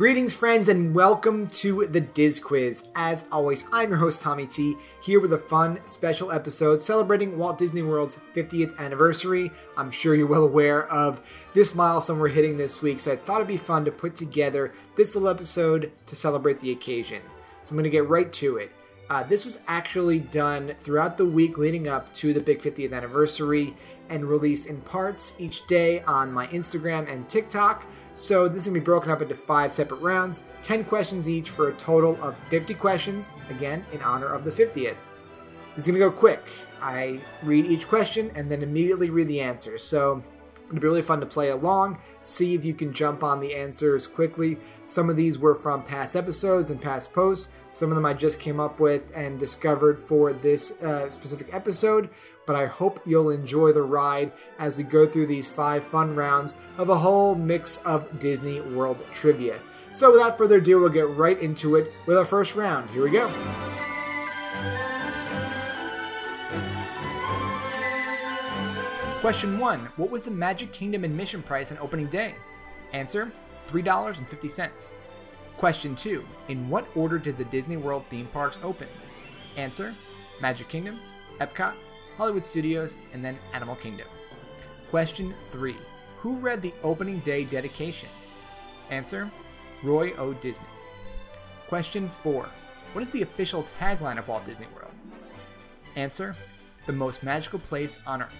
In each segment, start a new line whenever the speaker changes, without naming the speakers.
Greetings, friends, and welcome to the Dis Quiz. As always, I'm your host, Tommy T, here with a fun special episode celebrating Walt Disney World's 50th anniversary. I'm sure you're well aware of this milestone we're hitting this week, so I thought it'd be fun to put together this little episode to celebrate the occasion. So I'm going to get right to it. Uh, this was actually done throughout the week leading up to the big 50th anniversary and released in parts each day on my Instagram and TikTok. So this is going to be broken up into five separate rounds, 10 questions each for a total of 50 questions, again, in honor of the 50th. It's going to go quick. I read each question and then immediately read the answer. So it'll be really fun to play along, see if you can jump on the answers quickly. Some of these were from past episodes and past posts. Some of them I just came up with and discovered for this uh, specific episode but I hope you'll enjoy the ride as we go through these five fun rounds of a whole mix of Disney World trivia. So, without further ado, we'll get right into it with our first round. Here we go. Question 1 What was the Magic Kingdom admission price on opening day? Answer $3.50. Question 2 In what order did the Disney World theme parks open? Answer Magic Kingdom, Epcot, Hollywood Studios, and then Animal Kingdom. Question 3. Who read the opening day dedication? Answer Roy O. Disney. Question 4. What is the official tagline of Walt Disney World? Answer The most magical place on earth.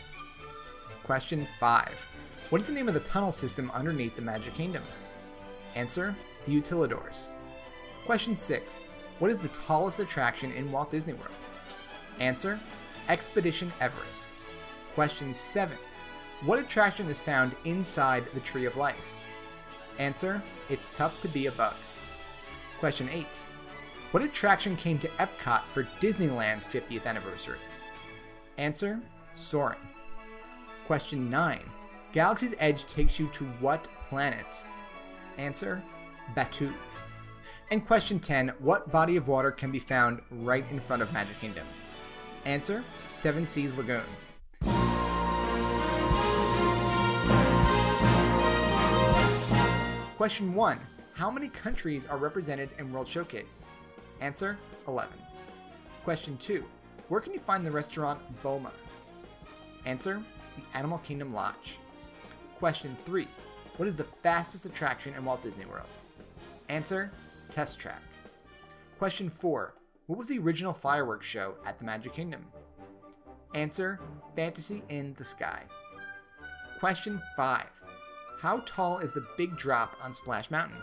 Question 5. What is the name of the tunnel system underneath the Magic Kingdom? Answer The Utilidors. Question 6. What is the tallest attraction in Walt Disney World? Answer Expedition Everest. Question 7. What attraction is found inside the Tree of Life? Answer It's tough to be a bug. Question 8. What attraction came to Epcot for Disneyland's 50th anniversary? Answer Soarin'. Question 9. Galaxy's Edge takes you to what planet? Answer Batuu. And question 10. What body of water can be found right in front of Magic Kingdom? Answer Seven Seas Lagoon. Question 1 How many countries are represented in World Showcase? Answer 11. Question 2 Where can you find the restaurant Boma? Answer The Animal Kingdom Lodge. Question 3 What is the fastest attraction in Walt Disney World? Answer Test Track. Question 4 what was the original fireworks show at the Magic Kingdom? Answer Fantasy in the Sky. Question 5. How tall is the big drop on Splash Mountain?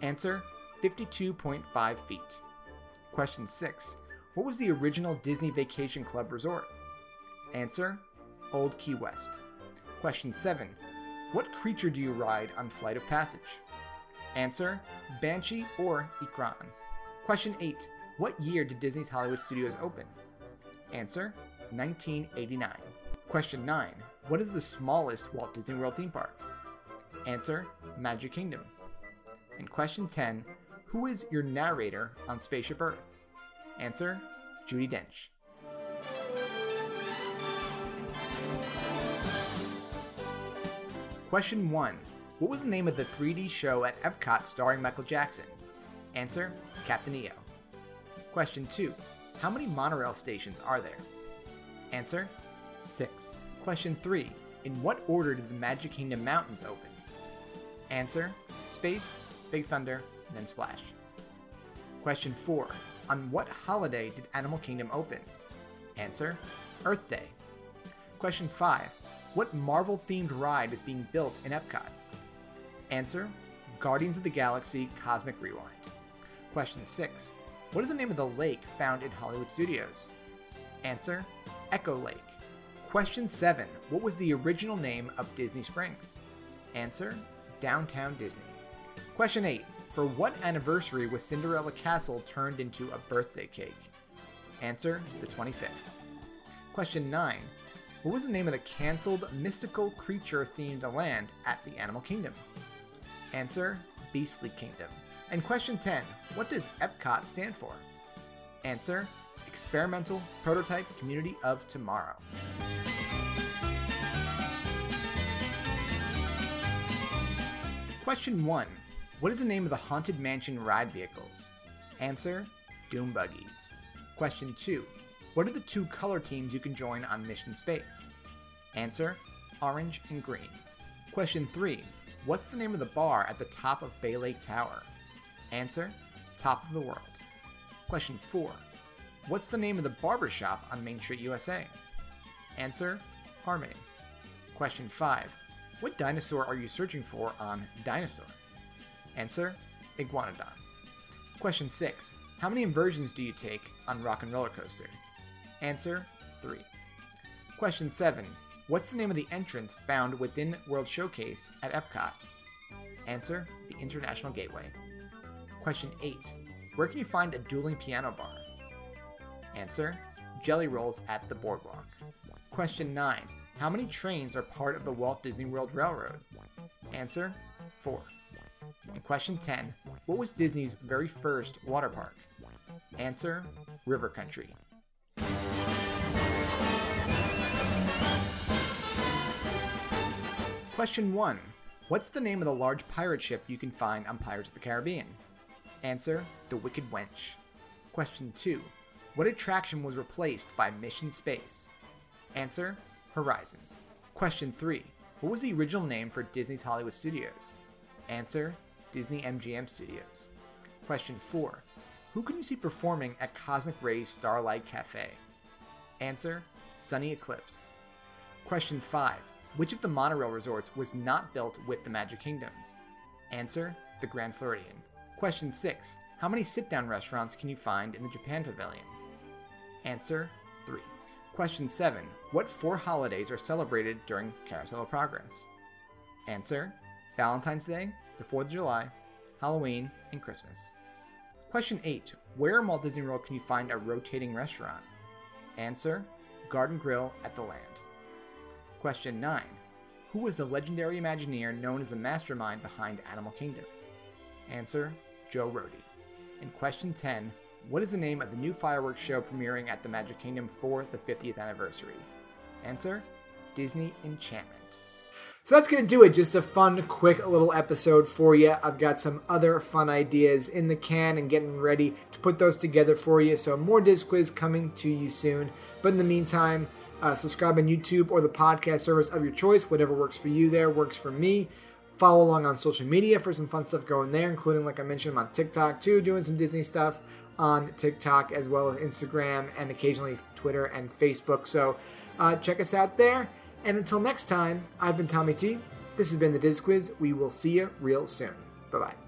Answer 52.5 feet. Question 6. What was the original Disney Vacation Club resort? Answer Old Key West. Question 7. What creature do you ride on Flight of Passage? Answer Banshee or Ikran. Question 8. What year did Disney's Hollywood Studios open? Answer 1989. Question 9. What is the smallest Walt Disney World theme park? Answer Magic Kingdom. And question 10. Who is your narrator on Spaceship Earth? Answer Judi Dench. Question 1. What was the name of the 3D show at Epcot starring Michael Jackson? Answer Captain EO. Question 2. How many monorail stations are there? Answer 6. Question 3. In what order did the Magic Kingdom mountains open? Answer Space, Big Thunder, then Splash. Question 4. On what holiday did Animal Kingdom open? Answer Earth Day. Question 5. What Marvel themed ride is being built in Epcot? Answer Guardians of the Galaxy Cosmic Rewind. Question 6. What is the name of the lake found in Hollywood Studios? Answer Echo Lake. Question 7. What was the original name of Disney Springs? Answer Downtown Disney. Question 8. For what anniversary was Cinderella Castle turned into a birthday cake? Answer the 25th. Question 9. What was the name of the cancelled mystical creature themed land at the Animal Kingdom? Answer Beastly Kingdom. And question 10 What does EPCOT stand for? Answer Experimental Prototype Community of Tomorrow. Question 1 What is the name of the Haunted Mansion ride vehicles? Answer Doom Buggies. Question 2 What are the two color teams you can join on Mission Space? Answer Orange and Green. Question 3 What's the name of the bar at the top of Bay Lake Tower? Answer Top of the World. Question 4 What's the name of the barber shop on Main Street, USA? Answer Harmony. Question 5 what dinosaur are you searching for on Dinosaur? Answer Iguanodon. Question 6. How many inversions do you take on Rock and Roller Coaster? Answer 3. Question 7. What's the name of the entrance found within World Showcase at Epcot? Answer The International Gateway. Question 8. Where can you find a dueling piano bar? Answer Jelly Rolls at the Boardwalk. Question 9. How many trains are part of the Walt Disney World Railroad? Answer 4. And question 10 What was Disney's very first water park? Answer River Country. Question 1 What's the name of the large pirate ship you can find on Pirates of the Caribbean? Answer The Wicked Wench. Question 2 What attraction was replaced by Mission Space? Answer Horizons. Question 3. What was the original name for Disney's Hollywood Studios? Answer Disney MGM Studios. Question 4. Who can you see performing at Cosmic Rays Starlight Cafe? Answer Sunny Eclipse. Question 5. Which of the monorail resorts was not built with the Magic Kingdom? Answer The Grand Floridian. Question 6. How many sit down restaurants can you find in the Japan Pavilion? Answer 3. Question 7. What four holidays are celebrated during Carousel of Progress? Answer Valentine's Day, the 4th of July, Halloween, and Christmas. Question 8. Where in Walt Disney World can you find a rotating restaurant? Answer Garden Grill at the Land. Question 9. Who was the legendary Imagineer known as the mastermind behind Animal Kingdom? Answer Joe Rohde. And question 10. What is the name of the new fireworks show premiering at the Magic Kingdom for the 50th anniversary? Answer Disney Enchantment. So that's going to do it. Just a fun, quick little episode for you. I've got some other fun ideas in the can and getting ready to put those together for you. So, more Dis Quiz coming to you soon. But in the meantime, uh, subscribe on YouTube or the podcast service of your choice. Whatever works for you there works for me. Follow along on social media for some fun stuff going there, including, like I mentioned, I'm on TikTok too, doing some Disney stuff on TikTok as well as Instagram and occasionally Twitter and Facebook. So uh, check us out there. And until next time, I've been Tommy T. This has been the Dis Quiz. We will see you real soon. Bye bye.